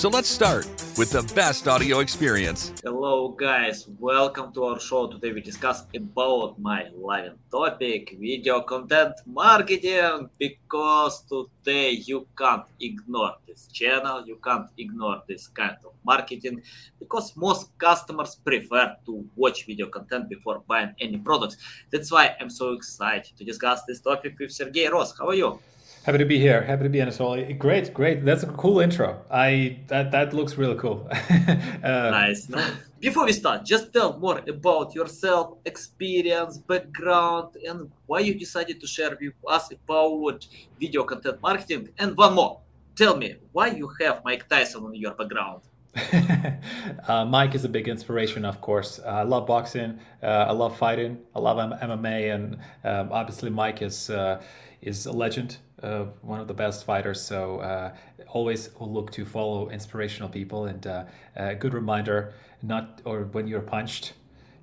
So let's start with the best audio experience. Hello guys, welcome to our show. Today we discuss about my live topic, video content marketing, because today you can't ignore this channel, you can't ignore this kind of marketing, because most customers prefer to watch video content before buying any products. That's why I'm so excited to discuss this topic with Sergey Ross. How are you? Happy to be here. Happy to be Anatoly. Great, great. That's a cool intro. I that that looks really cool. uh, nice. Before we start, just tell more about yourself, experience, background, and why you decided to share with us about video content marketing. And one more, tell me why you have Mike Tyson in your background. uh, Mike is a big inspiration, of course. Uh, I love boxing. Uh, I love fighting. I love MMA, and um, obviously Mike is uh, is a legend uh, one of the best fighters. So uh, always look to follow inspirational people and uh, a good reminder, not or when you're punched,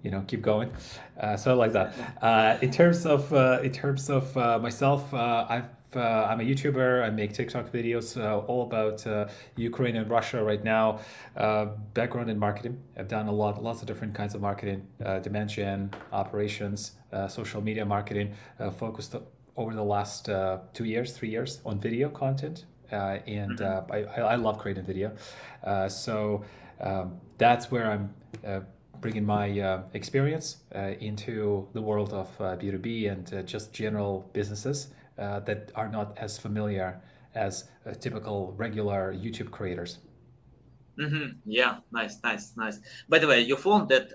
you know, keep going. Uh, so like that. Uh, in terms of uh, in terms of myself, I've uh, I'm a YouTuber. I make TikTok videos uh, all about uh, Ukraine and Russia right now. background in marketing. I've done a lot, lots of different kinds of marketing, gen, operations, social media marketing, focused over the last uh, two years, three years on video content. Uh, and mm-hmm. uh, I, I love creating video. Uh, so um, that's where I'm uh, bringing my uh, experience into the world of B2B and just general businesses that are not as familiar as typical regular YouTube creators. Mm-hmm. Yeah, nice, nice, nice. By the way, you found that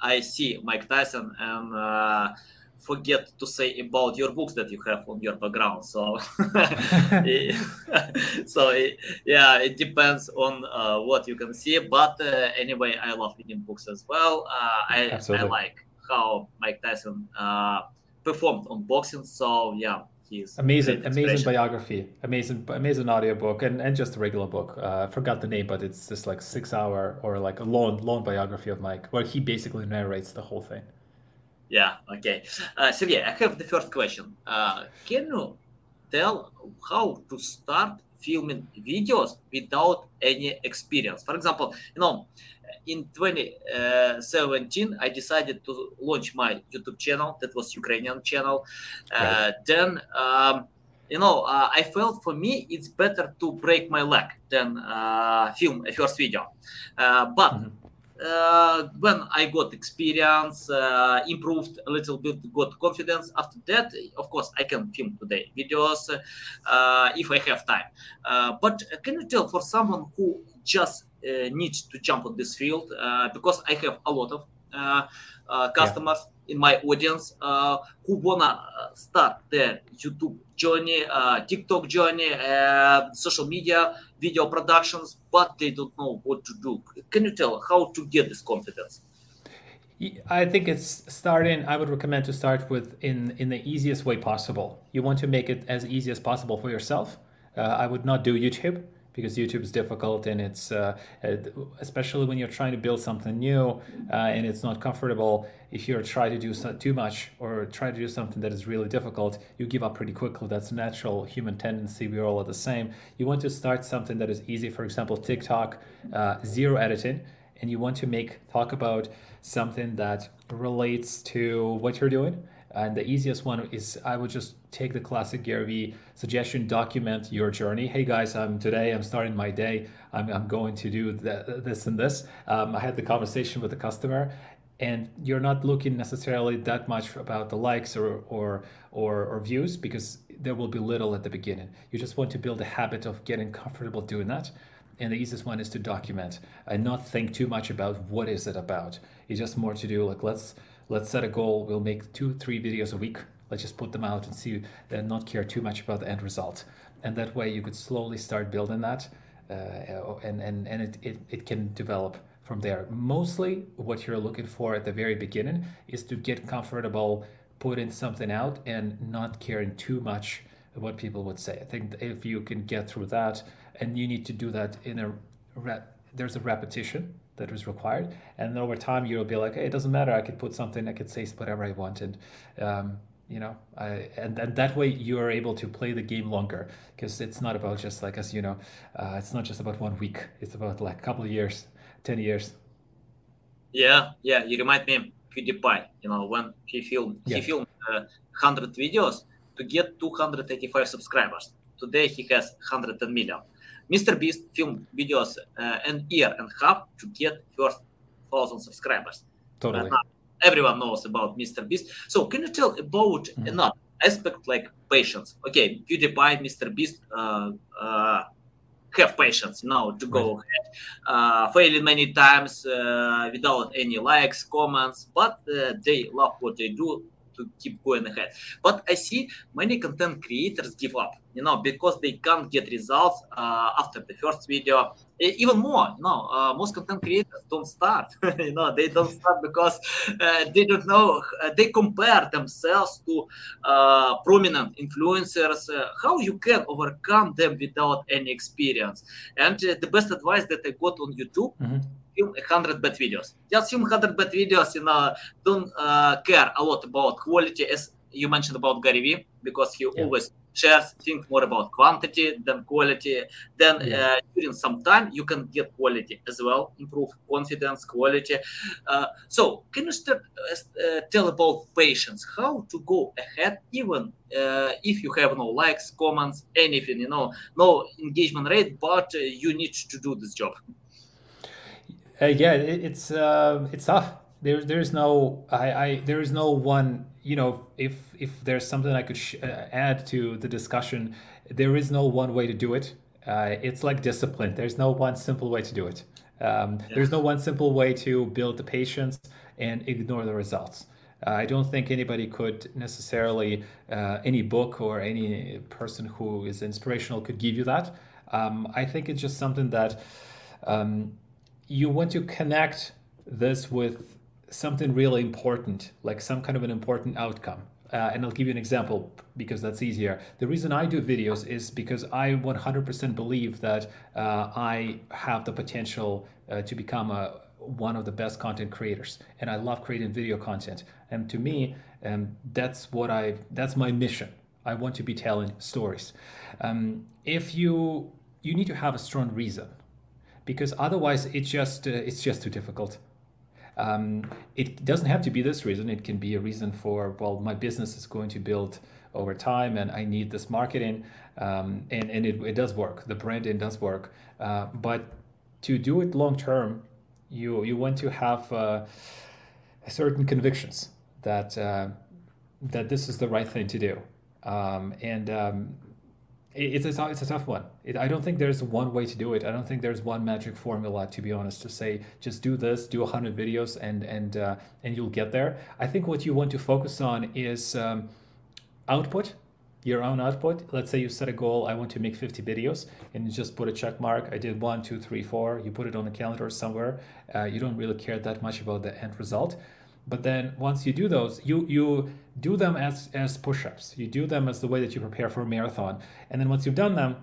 I see Mike Tyson and forget to say about your books that you have on your background. So, so yeah, it depends on uh, what you can see. But uh, anyway, I love reading books as well. Uh, I, I like how Mike Tyson uh, performed on boxing. So yeah. He's amazing, amazing biography, amazing, amazing audiobook, and, and just a regular book. Uh, I forgot the name, but it's just like six hour or like a long, long biography of Mike, where he basically narrates the whole thing. Yeah, okay. Uh, Sergey, I have the first question. Uh, can you tell how to start filming videos without any experience? For example, you know, in 2017, I decided to launch my YouTube channel. That was Ukrainian channel. Uh, right. Then, um, you know, uh, I felt for me it's better to break my leg than uh, film a first video. Uh, but mm-hmm uh, when I got experience, uh, improved a little bit, got confidence. After that, of course, I can film today videos uh, if I have time. Uh, but can you tell for someone who just uh, needs to jump on this field, uh, because I have a lot of customers. Yeah in my audience uh, who wanna start their YouTube journey, uh, TikTok journey, uh, social media, video productions, but they don't know what to do. Can you tell how to get this confidence? I think it's starting. I would recommend to start with in in the easiest way possible. You want to make it as easy as possible for yourself. Uh, I would not do YouTube because YouTube is difficult and it's uh, especially when you're trying to build something new uh, and it's not comfortable. If you try to do so, too much or try to do something that is really difficult, you give up pretty quickly. That's natural human tendency. We're all at the same. You want to start something that is easy. For example, TikTok, uh, zero editing, and you want to make talk about something that relates to what you're doing and the easiest one is I would just take the classic Gary Vee suggestion, document your journey. Hey guys, I'm today I'm starting my day. I'm, I'm going to do the, this and this. Um, I had the conversation with the customer, and you're not looking necessarily that much about the likes or or or, or views because there will be little at the beginning. You just want to build a habit of getting comfortable doing that and the easiest one is to document and not think too much about what is it about it's just more to do like let's let's set a goal. We'll make two, three videos a week. Let's just put them out and see and not care too much about the end result. And that way you could slowly start building that uh, and, and, and it, it, it can develop from there. Mostly what you're looking for at the very beginning is to get comfortable putting something out and not caring too much what people would say. I think if you can get through that, and you need to do that in a there's a repetition that is required, and then over time you'll be like, hey, it doesn't matter. I could put something. I could say whatever I want, and um, you know, I, and and that way you are able to play the game longer because it's not about just like as you know, uh, it's not just about one week. It's about like a couple of years, ten years. Yeah, yeah. You remind me of PewDiePie. You know, when he filmed yeah. he filmed uh, hundred videos to get 285 subscribers. Today he has 110 million. Mr. Beast filmed videos uh, an year and a half to get first thousand subscribers. Totally. Everyone knows about Mr. Beast. So can you tell about mm-hmm. another aspect like patience? Okay, PewDiePie, Mr. Beast, uh, uh, have patience now to go right. ahead, uh, failing many times uh, without any likes, comments, but uh, they love what they do to keep going ahead. But I see many content creators give up, you know, because they can't get results uh, after the first video. Even more, know, uh, most content creators don't start. you know, they don't start because uh, they don't know. Uh, they compare themselves to uh, prominent influencers. Uh, how you can overcome them without any experience? And the best advice that I got on YouTube. Mm-hmm film 100 bad videos. Just film 100 bad videos, you know, don't uh, care a lot about quality, as you mentioned about Gary Vee, because he yeah. always shares think more about quantity than quality. Then yeah. uh, during some time, you can get quality as well, improve confidence, quality. Uh, so, can you start uh, tell about patience? How to go ahead, even uh, if you have no likes, comments, anything, you know, no engagement rate, but uh, you need to do this job. Uh, yeah, it, it's uh, it's tough. There's there's no I, I there is no one you know if if there's something I could sh- uh, add to the discussion, there is no one way to do it. Uh, it's like discipline. There's no one simple way to do it. Um, yeah. There's no one simple way to build the patience and ignore the results. Uh, I don't think anybody could necessarily, uh, any book or any person who is inspirational could give you that. Um, I think it's just something that um, you want to connect this with something really important, like some kind of an important outcome. Uh, and I'll give you an example because that's easier. The reason I do videos is because I 100% believe that uh, I have the potential uh, to become a, one of the best content creators, and I love creating video content. And to me, um, that's what I that's my mission. I want to be telling stories. Um, if you you need to have a strong reason because otherwise it just uh, it's just too difficult. Um, it doesn't have to be this reason. It can be a reason for well, my business is going to build over time, and I need this marketing, um, and and it, it does work. The branding does work, uh, but to do it long term, you you want to have uh, certain convictions that uh, that this is the right thing to do, um, and um, it's a, it's a tough one. It, I don't think there's one way to do it. I don't think there's one magic formula, to be honest, to say just do this, do 100 videos, and and uh, and you'll get there. I think what you want to focus on is um, output, your own output. Let's say you set a goal. I want to make 50 videos, and you just put a check mark. I did one, two, three, four. You put it on a calendar somewhere. Uh, you don't really care that much about the end result. But then once you do those, you you do them as as push-ups. You do them as the way that you prepare for a marathon. And then once you've done them,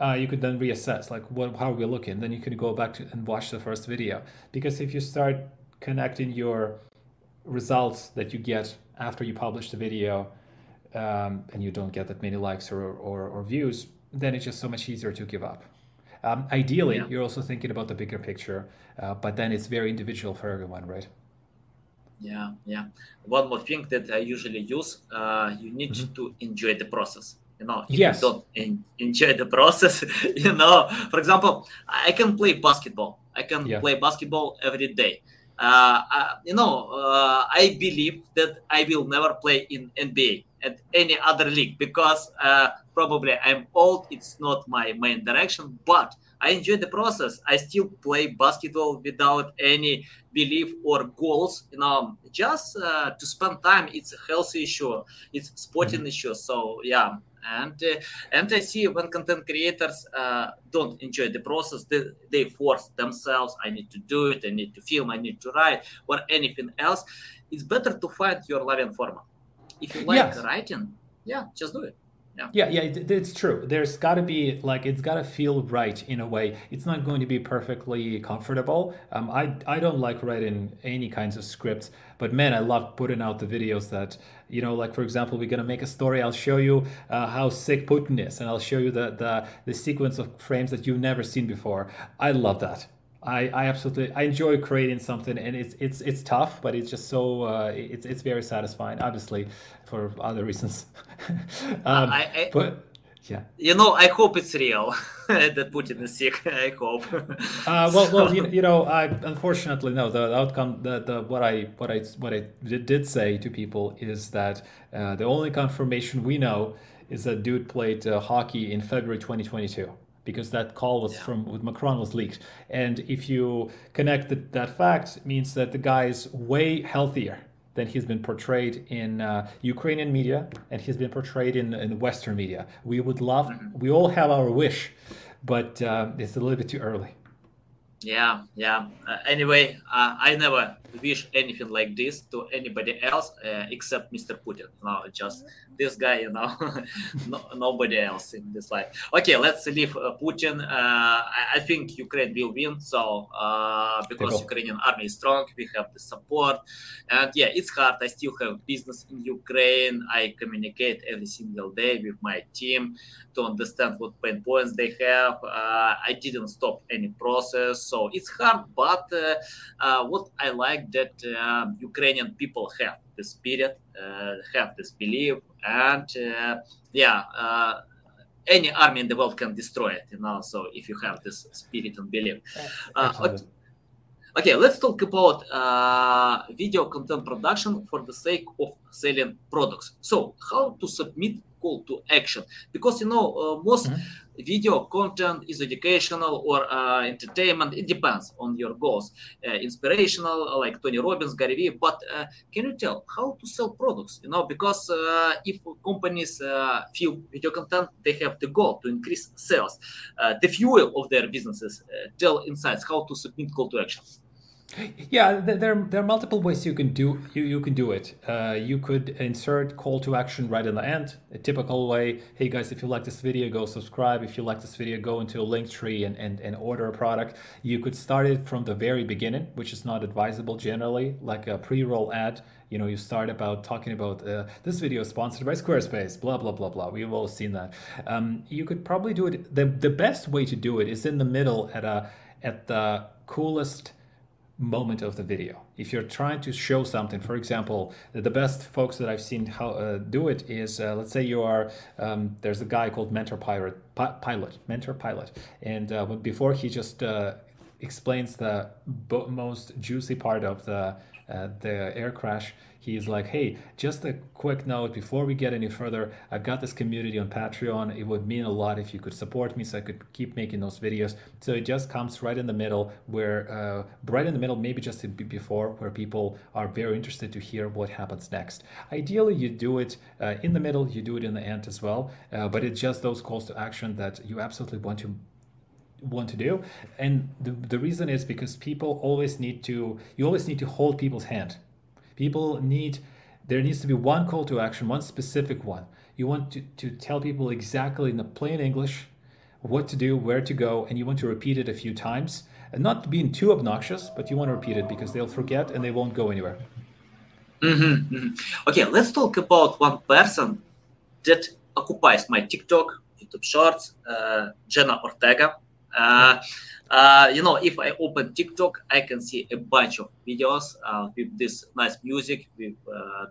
uh, you could then reassess like what how are we looking. Then you can go back to and watch the first video because if you start connecting your results that you get after you publish the video um, and you don't get that many likes or, or, or, views, then it's just so much easier to give up. Um, ideally, yeah. you're also thinking about the bigger picture, uh, but then it's very individual for everyone, right? Yeah yeah one more thing that i usually use uh, you need mm-hmm. to enjoy the process you know if yes. you don't en- enjoy the process you know for example i can play basketball i can yeah. play basketball every day uh, uh, you know uh, i believe that i will never play in nba and any other league because uh, probably i'm old it's not my main direction but I enjoy the process. I still play basketball without any belief or goals. You know, just uh, to spend time. It's a healthy issue. It's sporting mm-hmm. issue. So yeah, and uh, and I see when content creators uh, don't enjoy the process, they, they force themselves. I need to do it. I need to film. I need to write or anything else. It's better to find your loving format. If you like yes. writing, yeah, just do it. Yeah yeah yeah it, it's true. There's got to be like it's got to feel right in a way. It's not going to be perfectly comfortable. Um, i i don't like writing any kinds of scripts but man i love putting out the videos that you know like for example we're to make a story. I'll show you uh, how sick putin is and i'll show you the, the the sequence of frames that you've never seen before. I love that I, I absolutely I enjoy creating something and it's it's it's tough but it's just so uh, it's it's very satisfying obviously for other reasons. Um, I, I, but yeah. you know I hope it's real. That Putin is sick I hope. Uh, well well you, you, know I unfortunately no the outcome the, the what I what I what I did say to people is that uh, the only confirmation we know is that dude played uh, hockey in February 2022 because that call was yeah. from with Macron was leaked. And if you connect the, that fact, means that the guy is way healthier than he's been portrayed in uh, Ukrainian media and he's been portrayed in, in Western media. We would love, mm-hmm. we all have our wish, but uh, it's a little bit too early. Yeah, yeah. Uh, anyway, uh, I never wish anything like this to anybody else uh, except Mr. Putin. No, just this guy, you know, no, nobody else in this life. Okay, let's leave uh, Putin. Uh, I, I, think Ukraine will win. So uh, because Ukrainian army is strong, we have the support, and yeah, it's hard. I still have business in Ukraine. I communicate every single day with my team to understand what pain points they have. I didn't stop any process, so it's hard. But what I like that uh, Ukrainian people have the spirit, uh, have this belief, and uh, yeah, any army in the world can destroy it. You know, so if you have this spirit and belief. Okay. okay, let's talk about video content production for the sake of selling products. So, how to submit call to action? Because you know most. Mm-hmm video content is educational or uh, entertainment. It depends on your goals uh, inspirational uh, like tony robbins gary vee but uh, can you tell how to sell products? You know because uh, if companies uh, feel video content they have the goal to increase sales. The fuel of their businesses tell insights how to submit call to action yeah, there, there are multiple ways you can do you, you can do it. Uh, you could insert call to action right in the end. A typical way, hey guys, if you like this video, go subscribe. If you like this video, go into a Linktree and, and, and order a product. You could start it from the very beginning, which is not advisable generally, like a pre-roll ad. You know, you start about talking about uh, this video is sponsored by Squarespace, blah blah blah blah. We've all seen that. Um, you could probably do it. The the best way to do it is in the middle at a at the coolest moment of the video. If you're trying to show something, for example, the best folks that I've seen how uh, do it is, uh, let's say you are, um, there's a guy called Mentour Pilot, Pilot, Mentour Pilot, and uh, before he just uh, explains the most juicy part of the uh, the air crash, he's like, hey, just a quick note before we get any further, I've got this community on Patreon. It would mean a lot if you could support me so I could keep making those videos. So it just comes right in the middle, where uh, right in the middle, maybe just before, where people are very interested to hear what happens next. Ideally, you do it uh, in the middle, you do it in the end as well, uh, but it's just those calls to action that you absolutely want to want to do and the, the reason is because people always need to you always need to hold people's hand people need there needs to be one call to action one specific one. You want to, to tell people exactly in the plain english what to do where to go and you want to repeat it a few times. And not being too obnoxious but you want to repeat it because they'll forget and they won't go anywhere. Mm-hmm, mm-hmm. okay let's talk about one person that occupies my tiktok youtube shorts uh, jenna ortega. Uh, uh, you know, if I open TikTok, I can see a bunch of videos uh, with this nice music, with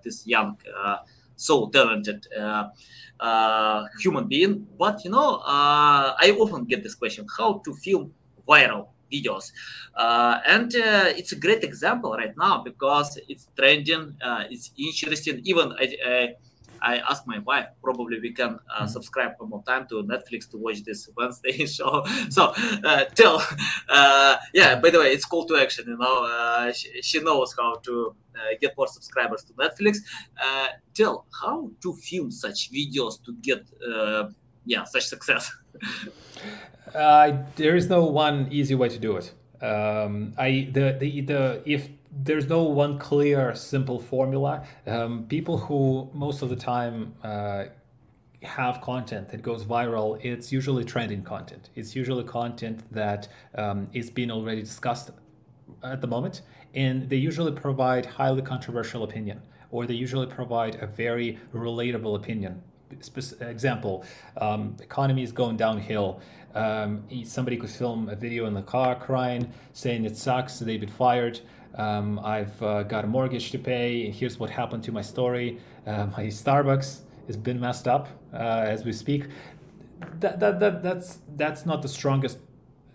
this young, so talented human being. But you know, I often get this question: how to film viral videos uh, and uh, it's a great example right now because it's trending uh, it's interesting even I, I asked my wife, probably we can uh, mm-hmm. subscribe one more time to Netflix to watch this Wednesday show. So uh, tell, uh, yeah, by the way, it's call to action, you know, uh, she, she, knows how to uh, get more subscribers to Netflix. Uh, tell how to film such videos to get, yeah, such success. there is no one easy way to do it. Um, I the the the if there's no one clear, simple formula. Um, people who most of the time uh, have content that goes viral, it's usually trending content. It's usually content that um, is being already discussed at the moment, and they usually provide highly controversial opinion, or they usually provide a very relatable opinion. example, um, economy is going downhill. Um, somebody could film a video in the car crying, saying it sucks, they've been fired. Um, I've uh, got a mortgage to pay. Here's what happened to my story. Uh, my Starbucks has been messed up uh, as we speak. That, that, that, that's, that's not the strongest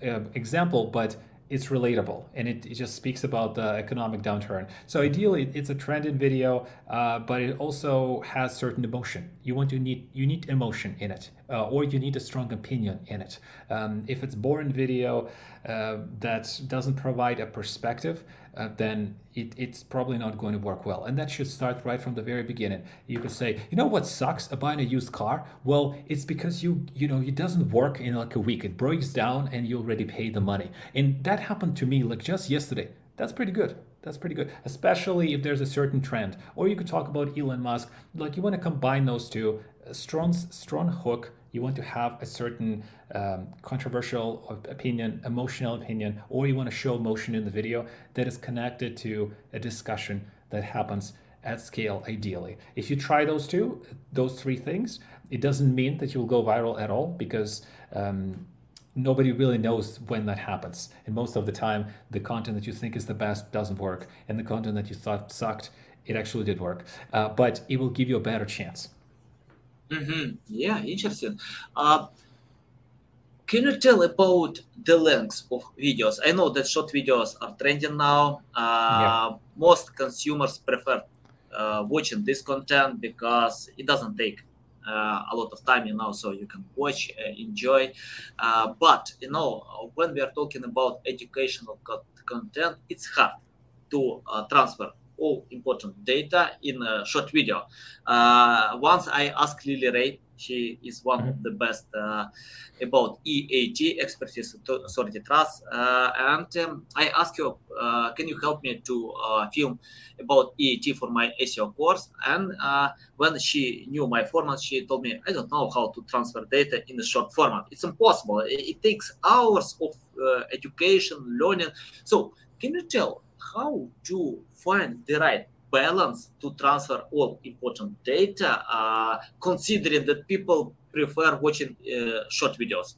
uh, example, but it's relatable and it, it, just speaks about the economic downturn. So ideally, it's a trending video, uh, but it also has certain emotion. You want to need you need emotion in it, uh, or you need a strong opinion in it. Um, if it's boring video that doesn't provide a perspective, uh, then it, it's probably not going to work well. And that should start right from the very beginning. You could say, you know what sucks about buying a used car? Well, it's because you you know it doesn't work in like a week. It breaks down and you already pay the money. And that happened to me like just yesterday. That's pretty good. That's pretty good, especially if there's a certain trend. Or you could talk about Elon Musk. Like you want to combine those two, strong strong hook you want to have a certain um, controversial opinion, emotional opinion, or you want to show emotion in the video that is connected to a discussion that happens at scale ideally. If you try those two, those three things, it doesn't mean that you'll go viral at all because um, nobody really knows when that happens. And most of the time, the content that you think is the best doesn't work, and the content that you thought sucked, it actually did work. Uh, but it will give you a better chance. Mm-hmm. Yeah, interesting. Uh, can you tell about the length of videos? I know that short videos are trending now. Uh, yeah. Most consumers prefer uh, watching this content because it doesn't take uh, a lot of time, you know, so you can watch, uh, enjoy. Uh, but you know, when we are talking about educational content, it's hard to uh, transfer all important data in a short video. Uh, once I asked Lily Ray, she is one mm-hmm. of the best uh, about EAT, expertise authority trust. Uh, and um, I asked her, uh, can you help me to uh, film about EAT for my SEO course? And uh, when she knew my format, she told me, I don't know how to transfer data in a short format. It's impossible. It, it takes hours of uh, education, learning. So can you tell how to find the right balance to transfer all important data, uh, considering that people prefer watching uh, short videos?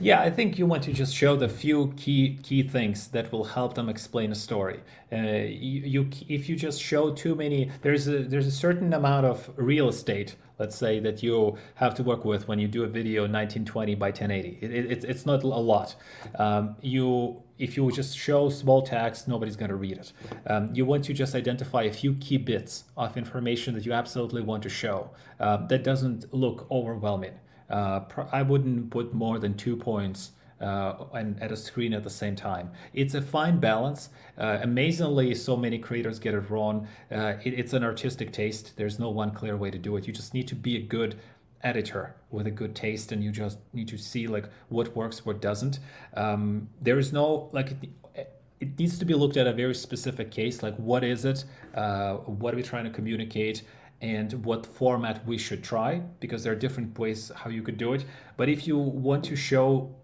Yeah, I think you want to just show the few key key things that will help them explain a story. Uh, you, you, if you just show too many, there's a there's a certain amount of real estate let's say that you have to work with when you do a video 1920 by 1080 it, it, it's not a lot. Um, you if you just show small text nobody's going to read it. Um, you want to just identify a few key bits of information that you absolutely want to show. Uh, that doesn't look overwhelming uh, i wouldn't put more than two points uh, and at a screen at the same time. It's a fine balance. Uh, amazingly, so many creators get it wrong. Uh, it, it's an artistic taste. There's no one clear way to do it. You just need to be a good editor with a good taste, and you just need to see like what works, what doesn't. Um, there is no like. It, it needs to be looked at a very specific case like what is it uh, what are we trying to communicate and what format we should try because there are different ways how you could do it. But if you want to show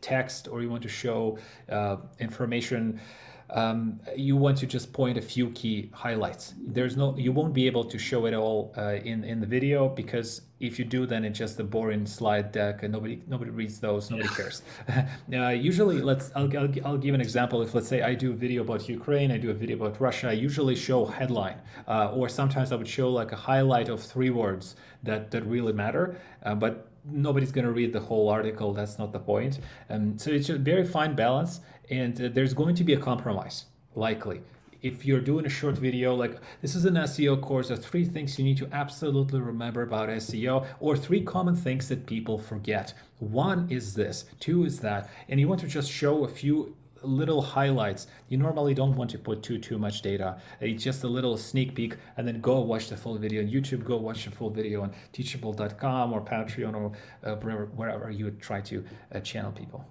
text or you want to show uh, information um, you want to just point a few key highlights. There's no, you won't be able to show it all uh, in in the video because if you do, then it's just a boring slide deck, and nobody nobody reads those, nobody cares. uh, usually, let's I'll, I'll, I'll give an example. If let's say I do a video about Ukraine, I do a video about Russia. I usually show headline, uh, or sometimes I would show like a highlight of three words that that really matter. Uh, but nobody's going to read the whole article. That's not the point. Um, so it's a very fine balance, and uh, there's going to be a compromise, likely. If you're doing a short video, like this is an SEO course, of three things you need to absolutely remember about SEO, or three common things that people forget. One is this, two is that, and you want to just show a few little highlights. You normally don't want to put too too much data. It's just a little sneak peek, and then go watch the full video on YouTube. Go watch the full video on Teachable.com or Patreon or uh, wherever, wherever you try to uh, channel people.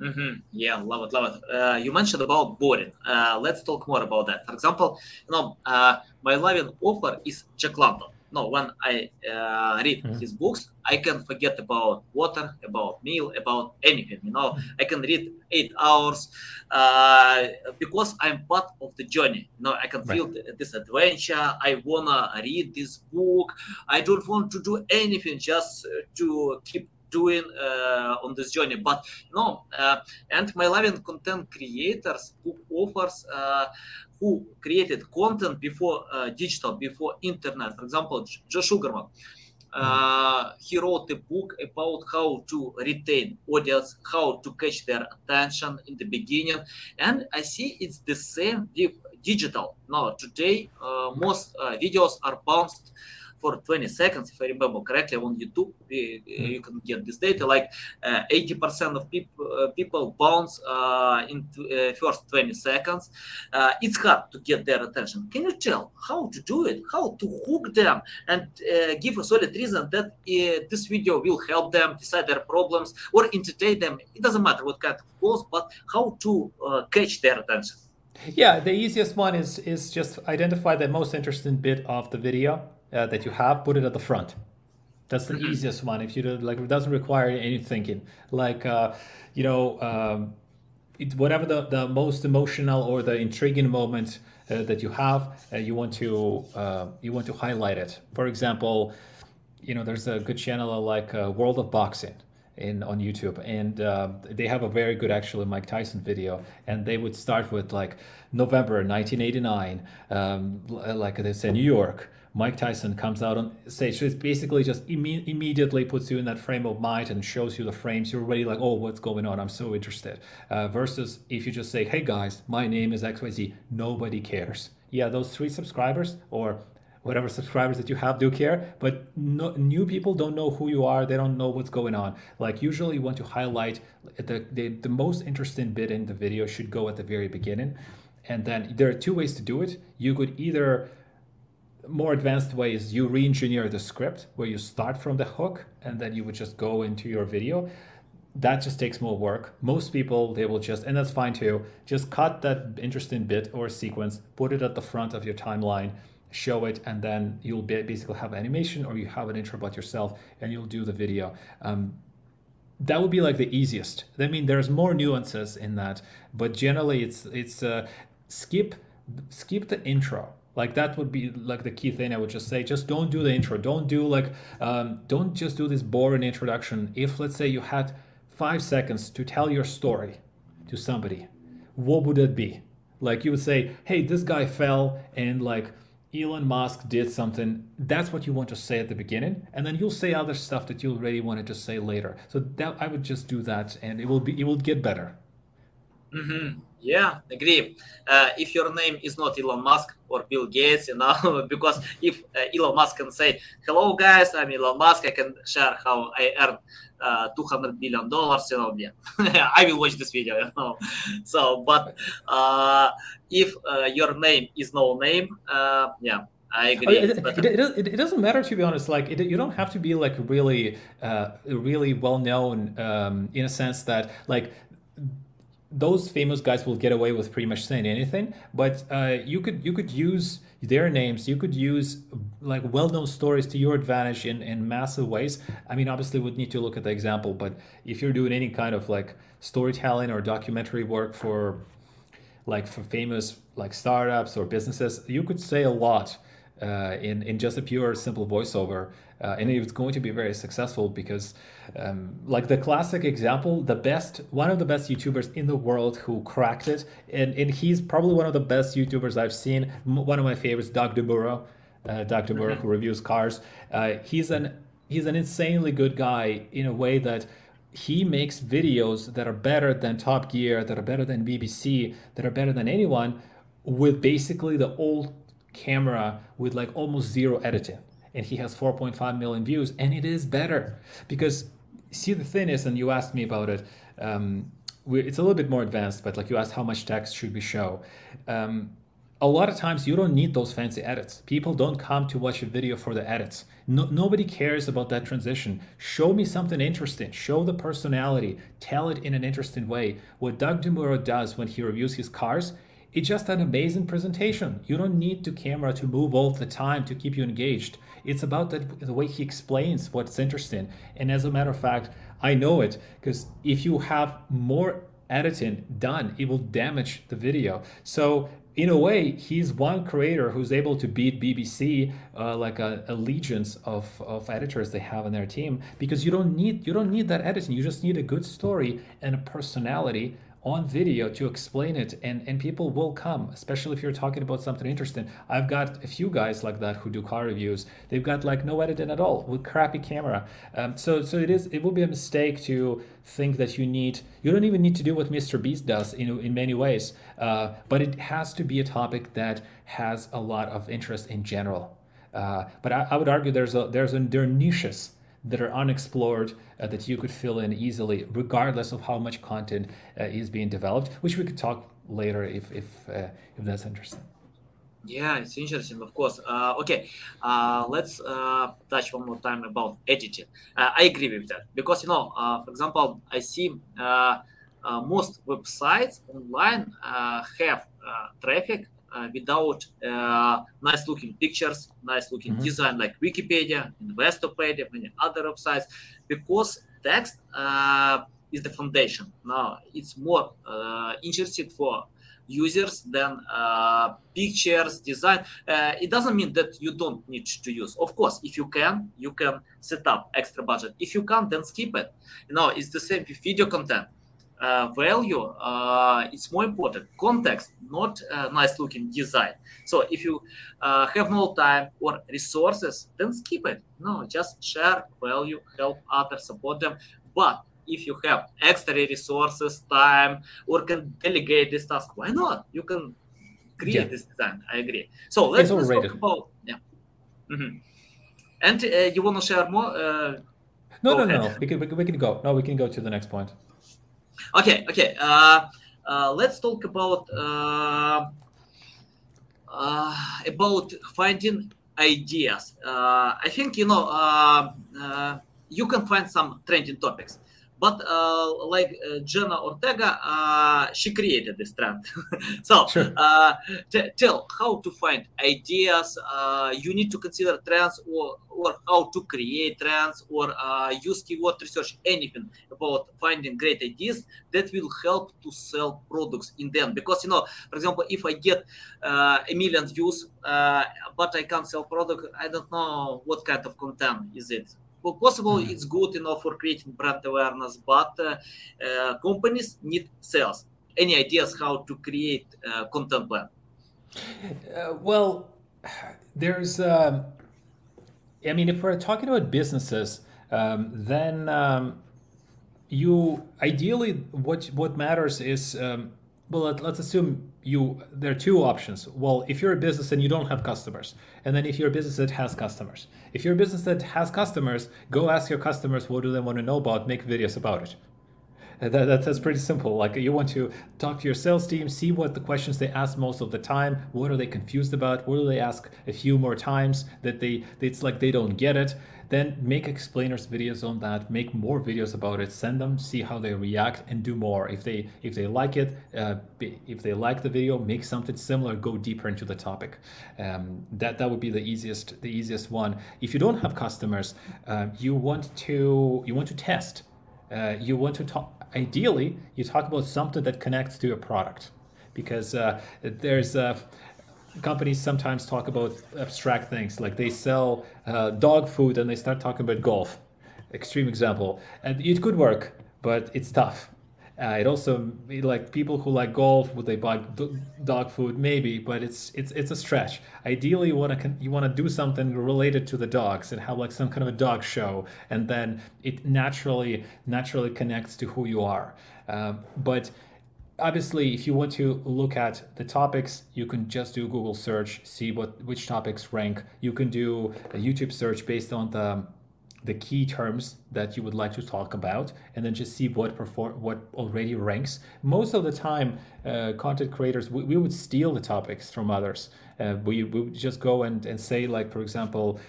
Mm-hmm. Yeah, love it, love it. Uh, you mentioned about boring. Uh, let's talk more about that. For example, you know, uh, my loving offer is Jack London. No, when I uh, read mm-hmm. his books, I can forget about water, about meal, about anything. You know. I can read eight hours uh, because I'm part of the journey. You know, I can feel right. this adventure. I wanna read this book. I don't want to do anything just to keep doing uh, on this journey but no uh, and my loving content creators who offers uh, who created content before uh, digital before internet. For example joe sugarman. Uh, he wrote a book about how to retain audience, how to catch their attention in the beginning, and I see it's the same with digital. Now today, uh, most uh, videos are bounced for 20 seconds, if I remember correctly, on YouTube, mm. you can get this data. Like 80% uh, of people uh, people bounce uh, in first 20 seconds. it's hard to get their attention. Can you tell how to do it? How to hook them and give a solid reason that this video will help them decide their problems or entertain them? It doesn't matter what kind of course, but how to catch their attention. Yeah, the easiest one is is just identify the most interesting bit of the video uh, that you have, put it at the front. That's the easiest one. If you do, like, it doesn't require any thinking. Like, uh, you know, um, it, whatever the, the most emotional or the intriguing moment uh, that you have, uh, you want to uh, you want to highlight it. For example, you know, there's a good channel like uh, World of Boxing in on YouTube, and uh, they have a very good actually Mike Tyson video, and they would start with like November 1989, um, like they say New York, Mike Tyson comes out on stage. So it's basically just imme- immediately puts you in that frame of mind and shows you the frames. You're already like, oh, what's going on? I'm so interested. Uh, versus if you just say, hey guys, my name is XYZ, nobody cares. Yeah, those three subscribers or whatever subscribers that you have do care, but no, new people don't know who you are. They don't know what's going on. Like usually you want to highlight the, the, the most interesting bit in the video should go at the very beginning. And then there are two ways to do it. You could either more advanced way is you re-engineer the script where you start from the hook and then you would just go into your video. That just takes more work. Most people they will just and that's fine too. Just cut that interesting bit or sequence put it at the front of your timeline show it and then you'll basically have animation or you have an intro about yourself and you'll do the video. Um, that would be like the easiest. I mean there's more nuances in that but generally it's it's uh, skip skip the intro like that would be like the key thing i would just say just don't do the intro don't do like um, don't just do this boring introduction if let's say you had five seconds to tell your story to somebody what would it be like you would say hey this guy fell and like Elon Musk did something. That's what you want to say at the beginning, and then you'll say other stuff that you already wanted to say later. So that I would just do that, and it will be it will get better. Mm-hmm. Yeah, agree. Uh, if your name is not Elon Musk or Bill Gates, you know, because if uh, Elon Musk can say, "Hello, guys, I'm Elon Musk. I can share how I earn uh, 200 billion dollars," you know, yeah, I will watch this video. You know, so but uh, if uh, your name is no name, uh, yeah. I agree. It, it, it, it, doesn't matter to be honest. Like you don't have to be like really, really well known um, in a sense that like those famous guys will get away with pretty much saying anything but uh, you could you could use their names you could use like well-known stories to your advantage in in massive ways. I mean obviously would need to look at the example but if you're doing any kind of like storytelling or documentary work for like for famous like startups or businesses you could say a lot uh, in in just a pure simple voiceover uh, and it's going to be very successful because um, like the classic example the best one of the best youtubers in the world who cracked it. And, and he's probably one of the best youtubers i've seen. One of my favorites doug demuro uh, doug demuro mm-hmm. who reviews cars. Uh, he's an he's an insanely good guy in a way that he makes videos that are better than top gear that are better than bbc that are better than anyone with basically the old camera with like almost zero editing and he has 4.5 million views and it is better. Because see the thing is and you asked me about it um, it's a little bit more advanced but like you asked how much text should we show. Um, a lot of times you don't need those fancy edits. People don't come to watch a video for the edits. No, nobody cares about that transition. Show me something interesting. Show the personality. Tell it in an interesting way. What doug demuro does when he reviews his cars it's just an amazing presentation. You don't need the camera to move all the time to keep you engaged. It's about the, the way he explains what's interesting. And as a matter of fact, I know it because if you have more editing done, it will damage the video. So in a way, he's one creator who's able to beat BBC, uh, like a, a legions of, of editors they have in their team, because you don't need you don't need that editing. You just need a good story and a personality on video to explain it and and people will come especially if you're talking about something interesting. I've got a few guys like that who do car reviews. They've got like no editing at all with crappy camera. Um, so so it is it will be a mistake to think that you need you don't even need to do what mr beast does in, in many ways uh, but it has to be a topic that has a lot of interest in general. Uh, but I, I, would argue there's a there's a there are niches that are unexplored uh, that you could fill in easily, regardless of how much content uh, is being developed, which we could talk later if if uh, if that's interesting. Yeah, it's interesting, of course. Uh, okay, uh, let's uh, touch one more time about editing. I agree with that because you know, for example, I see most websites online have traffic without uh, nice looking pictures, nice looking mm-hmm. design like Wikipedia, Investopedia, many other websites, because text uh, is the foundation. Now it's more interested for users than uh, pictures design. Uh, it doesn't mean that you don't need to use. Of course if you can you can set up extra budget. If you can't then skip it. You know it's the same with video content uh, value uh, it's more important. Context not uh, nice looking design. So if you uh, have no time or resources then skip it. No just share value help others support them. But if you have extra resources time or can delegate this task why not? You can create yeah. this design. I agree. So let's, let's talk about yeah. Mm-hmm. and uh, you want to share more? Uh, no no ahead. no we can, we can go. No we can go to the next point Okay, okay. Uh, uh, let's talk about uh, uh about finding ideas. Uh, I think you know uh, you can find some trending topics but uh, like uh, Jenna Ortega, uh, she created this trend. so sure. Uh, t- tell how to find ideas. Uh, you need to consider trends or, or how to create trends or uh, use keyword research, anything about finding great ideas that will help to sell products in them. Because, you know, for example, if I get a million views, but I can't sell product, I don't know what kind of content is it well, possible mm-hmm. it's good enough for creating brand awareness, but uh, uh, companies need sales. Any ideas how to create uh, content plan? Uh, well, there's, um, I mean, if we're talking about businesses, um, then um, you ideally what what matters is um, well let, us assume you there are two options. Well if you're a business and you don't have customers and then if you're a business that has customers. If you're a business that has customers go ask your customers what do they want to know about make videos about it that, that, that's pretty simple. Like you want to talk to your sales team see what the questions they ask most of the time what are they confused about what do they ask a few more times that they it's like they don't get it. Then make explainers videos on that make more videos about it send them see how they react and do more. If they if they like it uh, if they like the video make something similar go deeper into the topic. Um, that that would be the easiest the easiest one. If you don't have customers uh, you want to you want to test. Uh, you want to talk ideally you talk about something that connects to your product. Because uh, there's uh, companies sometimes talk about abstract things. Like they sell uh, dog food and they start talking about golf. Extreme example. And it could work but it's tough uh, it also like people who like golf would they buy dog food? Maybe but it's it's it's a stretch. Ideally you want to you want to do something related to the dogs and have like some kind of a dog show and then it naturally naturally connects to who you are. Uh, but obviously if you want to look at the topics you can just do google search see what which topics rank. You can do a youtube search based on the the key terms that you would like to talk about and then just see what perform what already ranks. Most of the time uh, content creators we, we, would steal the topics from others. Uh, we, we would just go and, and say like for example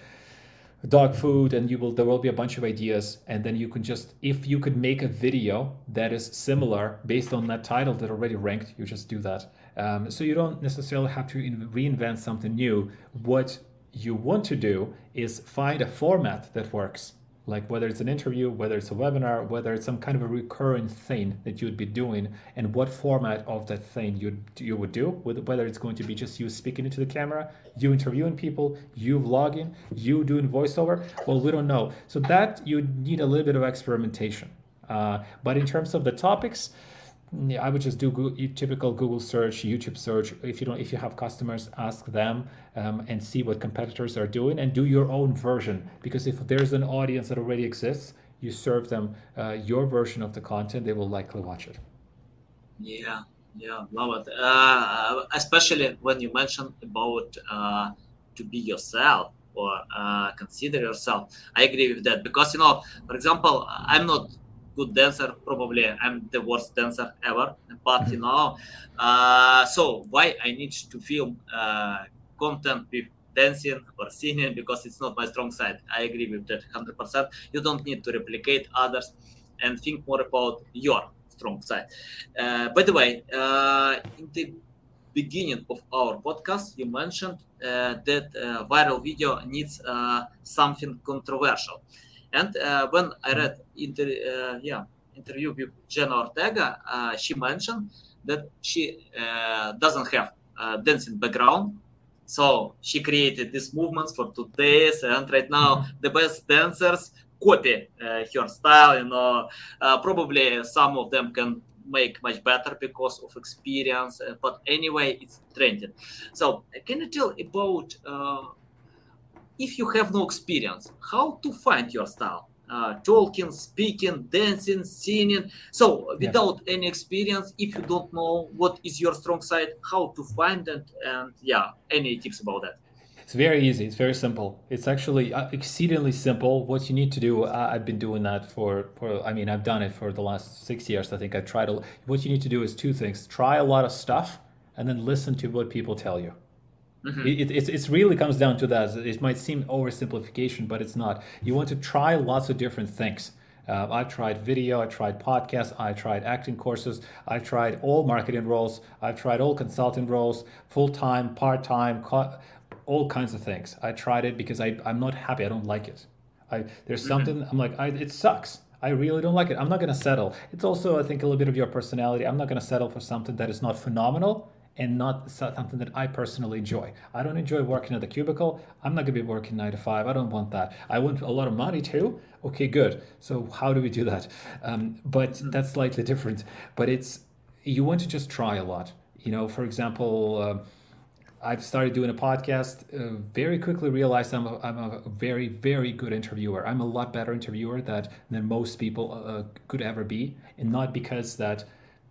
dog food and you will there will be a bunch of ideas and then you can just if you could make a video that is similar based on that title that already ranked you just do that. Um, so you don't necessarily have to reinvent something new. What you want to do is find a format that works like whether it's an interview, whether it's a webinar, whether it's some kind of a recurring thing that you would be doing, and what format of that thing you you would do, whether it's going to be just you speaking into the camera, you interviewing people, you vlogging, you doing voiceover. Well, we don't know. So that you need a little bit of experimentation. Uh, but in terms of the topics, I would just do Google, typical Google search, YouTube search. If you don't, if you have customers, ask them um, and see what competitors are doing, and do your own version. Because if there's an audience that already exists, you serve them uh, your version of the content, they will likely watch it. Yeah, yeah, love it. Uh, especially when you mentioned about uh, to be yourself or uh, consider yourself. I agree with that because you know, for example, I'm not good dancer probably i'm the worst dancer ever but you know uh, so why i need to film uh, content with dancing or singing because it's not my strong side. I agree with that 100% you don't need to replicate others and think more about your strong side. Uh, by the way uh, in the beginning of our podcast you mentioned uh, that uh, viral video needs something controversial and uh, when I read inter, uh, yeah interview with Jenna Ortega, uh, she mentioned that she doesn't have dancing background, so she created these movements for two days, and right now the best dancers copy uh, her style. You know, uh, probably some of them can make much better because of experience, uh, but anyway, it's trending. So, can you tell about if you have no experience, how to find your style? Uh, talking, speaking, dancing, singing. So without yeah. any experience, if you don't know what is your strong side, how to find it, and yeah, any tips about that? It's very easy. It's very simple. It's actually uh, exceedingly simple. What you need to do, I've been doing that for, for, I mean, I've done it for the last six years. I think I tried. A, what you need to do is two things: try a lot of stuff, and then listen to what people tell you. Mm-hmm. It, it, it really comes down to that. It might seem oversimplification, but it's not. You want to try lots of different things. Uh, I've tried video, I tried podcasts, I tried acting courses, I've tried all marketing roles, I've tried all consulting roles, full time, part time, co- all kinds of things. I tried it because I, I'm not happy. I don't like it. I, there's mm-hmm. something I'm like, I, it sucks. I really don't like it. I'm not going to settle. It's also, I think, a little bit of your personality. I'm not going to settle for something that is not phenomenal and not something that I personally enjoy. I don't enjoy working at the cubicle. I'm not going to be working nine to five. I don't want that. I want a lot of money too. Okay, good. So how do we do that? Um, but mm-hmm. that's slightly different. But it's you want to just try a lot. You know, for example. Uh, I've started doing a podcast. Uh, very quickly realized I'm a, I'm a very, very good interviewer. I'm a lot better interviewer that than most people uh, could ever be, and not because that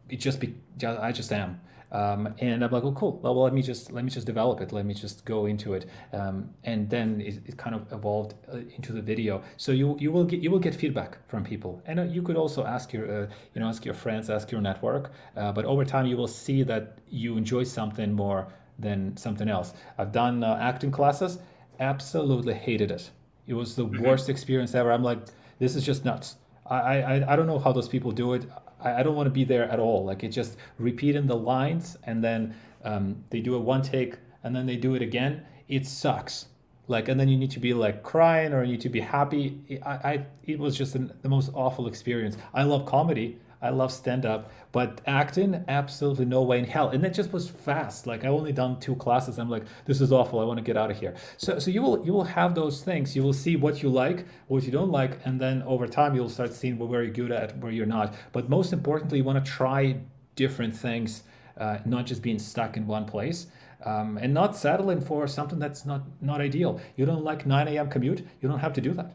it just be I just am. Um, and I'm like, oh, cool. Well, well, let me just let me just develop it. Let me just go into it. Um, and then it, it, kind of evolved uh, into the video. So you you will get you will get feedback from people, and uh, you could also ask your uh, you know ask your friends, ask your network. Uh, but over time, you will see that you enjoy something more than something else. I've done uh, acting classes. Absolutely hated it. It was the mm-hmm. worst experience ever. I'm like, this is just nuts. I, I I don't know how those people do it. I, don't want to be there at all. Like it's just repeating the lines and then um, they do it one take and then they do it again. It sucks. Like and then you need to be like crying or you need to be happy. I, I it was just an, the most awful experience. I love comedy. I love stand up, but acting, absolutely no way in hell. And it just was fast. Like I only done two classes. I'm like, this is awful. I want to get out of here. So, so you will you will have those things. You will see what you like, what you don't like, and then over time you'll start seeing where you're good at, where you're not. But most importantly, you want to try different things, uh, not just being stuck in one place. Um, and not settling for something that's not not ideal. You don't like 9 a.m. commute. You don't have to do that.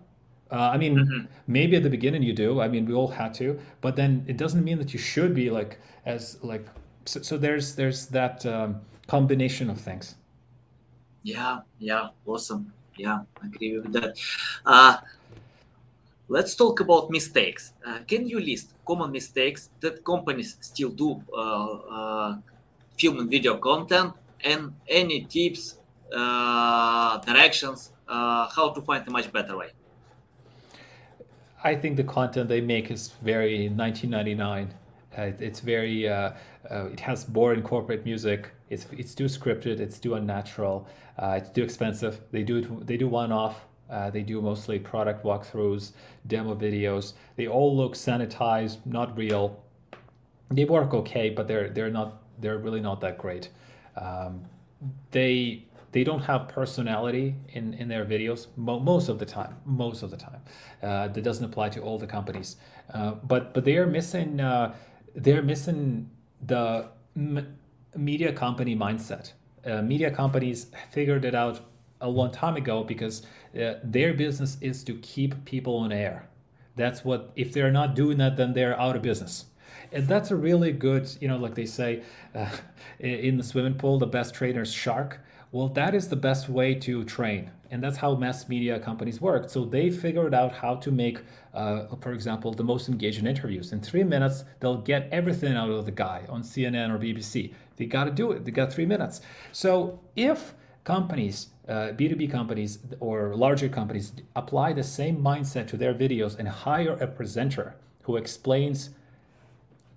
Uh, I mean, mm-hmm. maybe at the beginning you do. I mean, we all had to, but then it doesn't mean that you should be like as like. So, so there's there's that um, combination of things. Yeah, yeah, awesome. Yeah, I agree with that. Uh, let's talk about mistakes. Uh, can you list common mistakes that companies still do uh, uh, film and video content, and any tips, uh, directions uh, how to find a much better way? I think the content they make is very 1999. Uh, it's very, uh, uh, it has boring corporate music. It's it's too scripted. It's too unnatural. Uh, it's too expensive. They do it, they do one off. Uh, they do mostly product walkthroughs, demo videos. They all look sanitized, not real. They work okay, but they're they're not they're really not that great. Um, they they don't have personality in, in their videos mo- most of the time most of the time. Uh, that doesn't apply to all the companies. Uh, but but they are missing uh, they're missing the m- media company mindset. Uh, media companies figured it out a long time ago because uh, their business is to keep people on air. That's what if they're not doing that then they're out of business. And that's a really good you know like they say uh, in the swimming pool the best trainer is shark well, that is the best way to train. And that's how mass media companies work. So they figured out how to make, uh, for example, the most engaging interviews. In three minutes, they'll get everything out of the guy on CNN or BBC. They got to do it. They got three minutes. So if companies, uh, B2B companies or larger companies apply the same mindset to their videos and hire a presenter who explains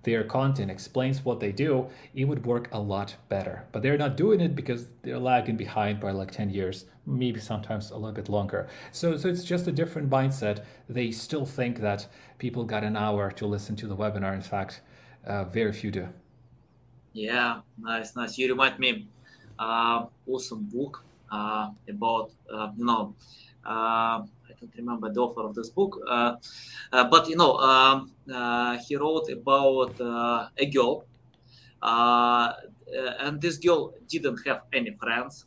their content explains what they do, it would work a lot better. But they're not doing it because they're lagging behind by like 10 years, maybe sometimes a little bit longer. So, so it's just a different mindset. They still think that people got an hour to listen to the webinar. In fact, uh, very few do. Yeah, nice, nice. You remind me uh, awesome book uh, about, uh, you know, uh, don't remember the author of this book, uh, uh, but you know, um, uh, he wrote about a girl, and this girl didn't have any friends.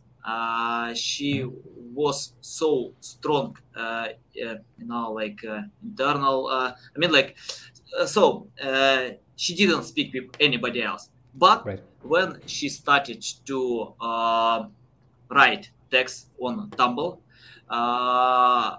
she was so strong, you know, like internal. I mean, like, so she didn't speak with anybody else. But right. when she started to uh, write text on Tumblr, uh,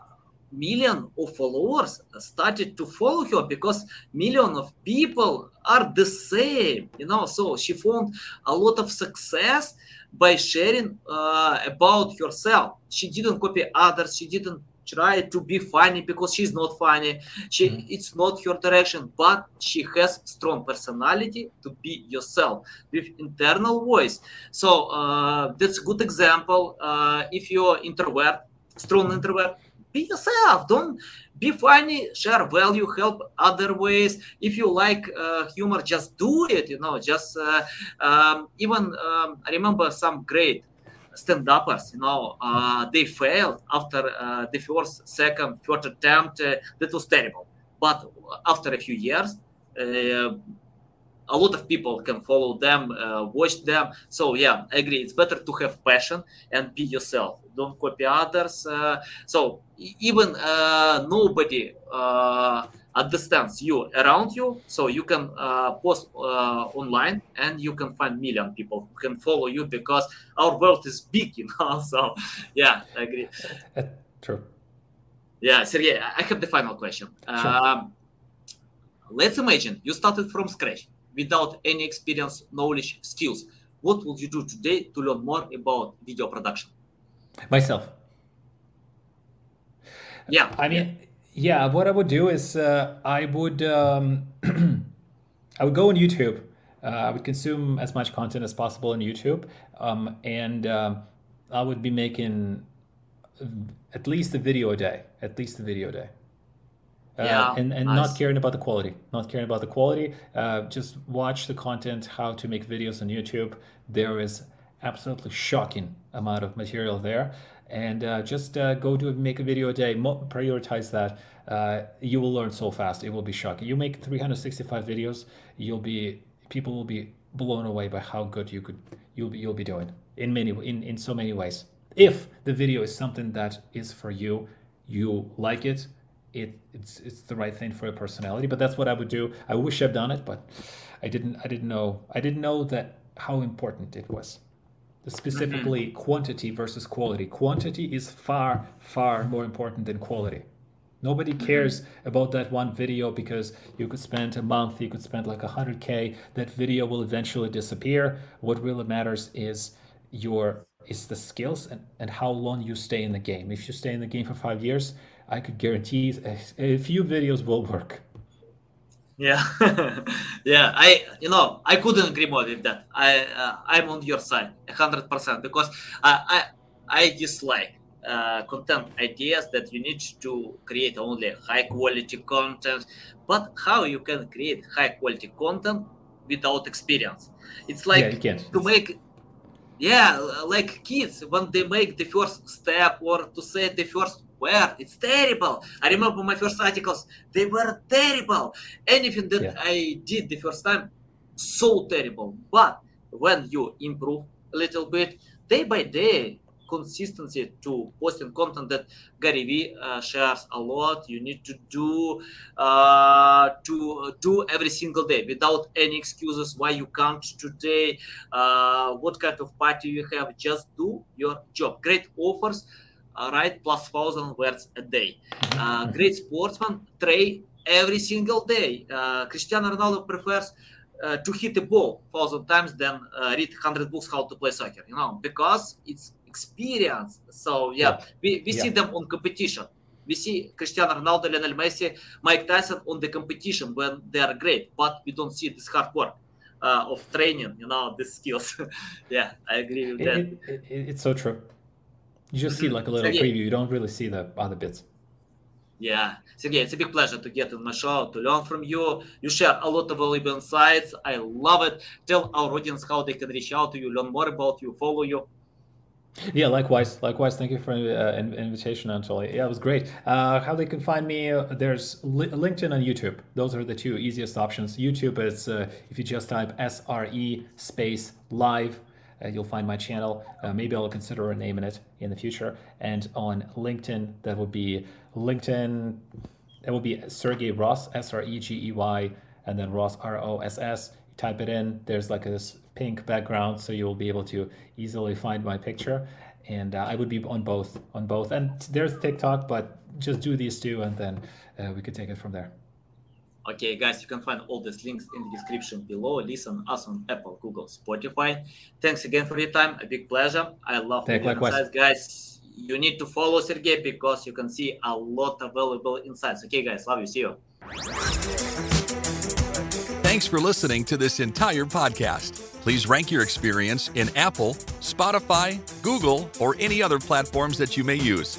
million of followers started to follow her because million of people are the same you know? So she found a lot of success by sharing uh, about herself. She didn't copy others. She didn't try to be funny because she's not funny. She mm-hmm. it's not her direction but she has strong personality to be yourself with internal voice. So uh, that's a good example. Uh, if you're introvert strong introvert be yourself don't be funny share value help other ways if you like uh, humor just do it you know just uh, um, even um, i remember some great stand-uppers you know uh, they failed after uh, the first second third attempt uh, that was terrible but after a few years uh, a lot of people can follow them, watch them. So yeah, I agree. It's better to have passion and be yourself. Don't copy others. Uh, so even uh, nobody uh, understands you around you, so you can uh, post uh, online and you can find million people who can follow you because our world is big, you know. So yeah, I agree. True. Yeah, Sergey, I have the final question. Sure. Um, let's imagine you started from scratch without any experience, knowledge, skills. What would you do today to learn more about video production? Myself. Yeah. I mean, yeah. yeah what I would do is uh, I would um, I would go on YouTube. Uh, I would consume as much content as possible on YouTube, um, and um, I would be making at least a video a day. At least a video a day. Uh, yeah, and and nice. not caring about the quality, not caring about the quality. Uh, just watch the content, how to make videos on YouTube. There is absolutely shocking amount of material there, and uh, just uh, go to make a video a day. Mo- prioritize that. Uh, you will learn so fast. It will be shocking. You make 365 videos, you'll be people will be blown away by how good you could you'll be you'll be doing in many in in so many ways. If the video is something that is for you, you like it it it's it's the right thing for your personality. But that's what I would do. I wish I've done it, but I didn't. I didn't know. I didn't know that how important it was. Specifically, mm-hmm. quantity versus quality. Quantity is far far more important than quality. Nobody mm-hmm. cares about that one video because you could spend a month, you could spend like 100K. That video will eventually disappear. What really matters is your is the skills and, and how long you stay in the game. If you stay in the game for five years, I could guarantee a, a few videos will work. Yeah, yeah. I, you know, I couldn't agree more with that. I, uh, I'm on your side, hundred percent, because I, I, I dislike uh, content ideas that you need to create only high quality content. But how you can create high quality content without experience? It's like yeah, to make yeah like kids when they make the first step or to say the first word it's terrible i remember my first articles they were terrible anything that Yeah. i did the first time so terrible but when you improve a little bit day by day consistency to posting content that Gary Vee uh, shares a lot. You need to do uh, to do every single day without any excuses why you can't today. Uh, what kind of party you have? Just do your job. Great offers, uh, write plus thousand words a day. Uh, great sportsman, train every single day. Uh, Cristiano Ronaldo prefers uh, to hit the ball thousand times than uh, read hundred books how to play soccer. You know, because it's experience. So yeah, Yeah. we, we see them on competition. We see Cristiano Ronaldo, Lionel Messi, Mike Tyson on the competition when they are great, but we don't see this hard work uh, of training. You know, the skills. yeah, I agree with It, that. it, it- it's so true. You just see like a little preview. You don't really see the other bits. Yeah, Sergey, it's a big pleasure to get on my show, to learn from you. You share a lot of valuable insights. I love it. Tell our audience how they can reach out to you, learn more about you, follow you. Yeah, likewise. Likewise. Thank you for uh, invitation, Anatoly. Yeah, it was great. Uh, how they can find me? Uh, there's li- LinkedIn and YouTube. Those are the two easiest options. YouTube is uh, if you just type SRE space live, uh, you'll find my channel. Uh, maybe I'll consider renaming it in the future. And on LinkedIn, that would be LinkedIn. That would be Sergey Ross, S R E G E Y, and then Ross R O S S. Type it in. There's like this pink background, so you'll be able to easily find my picture. And uh, I would be on both, on both. And there's TikTok, but just do these two, and then uh, we could take it from there. Okay, guys, you can find all these links in the description below. Listen us on Apple, Google, Spotify. Thanks again for your time. A big pleasure. I love Thank- all your insights, guys. You need to follow Sergey because you can see a lot of valuable insights. Okay, guys, love you. See you. Thanks for listening to this entire podcast. Please rank your experience in Apple, Spotify, Google, or any other platforms that you may use.